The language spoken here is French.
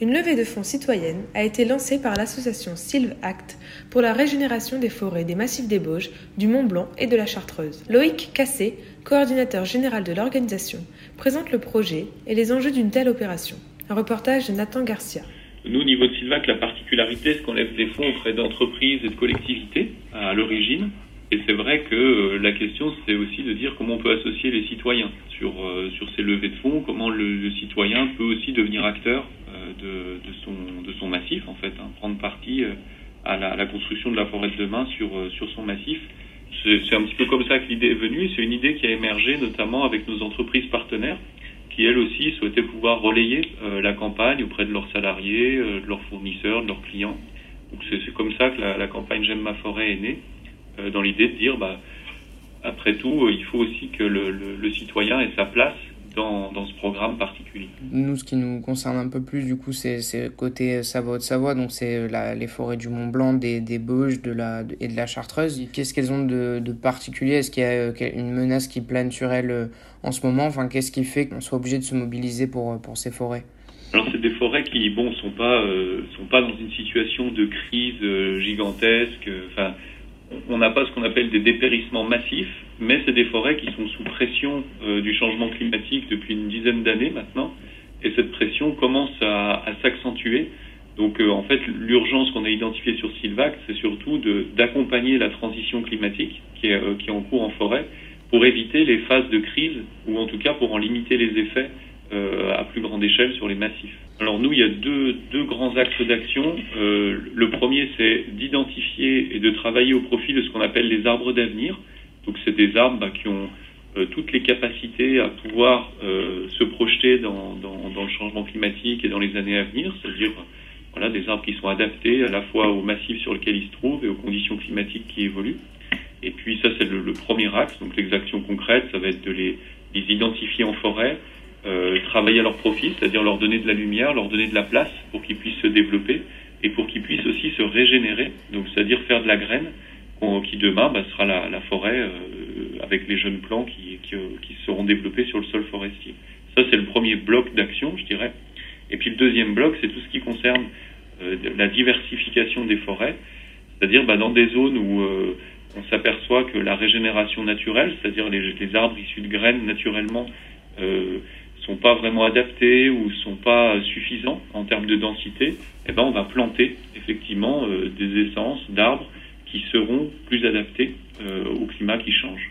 Une levée de fonds citoyenne a été lancée par l'association Sylve Act pour la régénération des forêts des massifs des Bauges, du Mont Blanc et de la Chartreuse. Loïc Cassé, coordinateur général de l'organisation, présente le projet et les enjeux d'une telle opération. Un reportage de Nathan Garcia. Nous, au niveau de Sylvac, la particularité, c'est qu'on lève des fonds auprès d'entreprises et de collectivités à l'origine. Et c'est vrai que euh, la question, c'est aussi de dire comment on peut associer les citoyens sur, euh, ces levées de fonds, comment le, citoyen peut aussi devenir acteur de, son, de son massif, en fait, hein, prendre partie euh, à la, construction de la forêt de demain sur, euh, sur son massif. C'est un petit peu comme ça que l'idée est venue. C'est une idée qui a émergé notamment avec nos entreprises partenaires qui, elles aussi, souhaitaient pouvoir relayer euh, la campagne auprès de leurs salariés, de leurs fournisseurs, de leurs clients. Donc c'est comme ça que la, campagne J'aime ma forêt est née, dans l'idée de dire, bah, après tout, il faut aussi que le citoyen ait sa place dans, dans, ce programme particulier. Nous, ce qui nous concerne un peu plus, du coup, c'est côté Savoie-de-Savoie, donc c'est les forêts du Mont Blanc, des, des Bauges de la, de, et de la Chartreuse. Qu'est-ce qu'elles ont de, de particulier? Est-ce qu'il y a une menace qui plane sur elles en ce moment? Enfin, qu'est-ce qui fait qu'on soit obligé de se mobiliser pour, pour ces forêts? Alors c'est des forêts qui bon sont pas euh, sont pas dans une situation de crise euh, gigantesque. Enfin, on n'a pas ce qu'on appelle des dépérissements massifs, mais c'est des forêts qui sont sous pression euh, du changement climatique depuis une dizaine d'années maintenant, et cette pression commence à, s'accentuer. Donc euh, en fait, l'urgence qu'on a identifiée sur Silvac, c'est surtout d'accompagner la transition climatique qui est, euh, qui est en cours en forêt pour éviter les phases de crise, ou en tout cas pour en limiter les effets à plus grande échelle sur les massifs. Alors nous, il y a deux, deux grands axes d'action. Euh, le premier, c'est d'identifier et de travailler au profit de ce qu'on appelle les arbres d'avenir. Donc c'est des arbres bah, qui ont euh, toutes les capacités à pouvoir euh, se projeter dans, dans, dans, le changement climatique et dans les années à venir, c'est-à-dire voilà, des arbres qui sont adaptés à la fois au massif sur lequel ils se trouvent et aux conditions climatiques qui évoluent. Et puis ça, c'est le, le, premier axe. Donc les actions concrètes, ça va être de les, les identifier en forêt, euh, travailler à leur profit, c'est-à-dire leur donner de la lumière, leur donner de la place pour qu'ils puissent se développer et pour qu'ils puissent aussi se régénérer, donc c'est-à-dire faire de la graine qui demain bah, sera la, forêt euh, avec les jeunes plants qui, qui, seront développés sur le sol forestier. Ça c'est le premier bloc d'action, je dirais. Et puis le deuxième bloc, c'est tout ce qui concerne euh, la diversification des forêts, c'est-à-dire bah, dans des zones où euh, on s'aperçoit que la régénération naturelle, c'est-à-dire les, arbres issus de graines naturellement euh, sont pas vraiment adaptés ou sont pas suffisants en termes de densité, eh ben on va planter effectivement euh, des essences d'arbres qui seront plus adaptés euh, au climat qui change.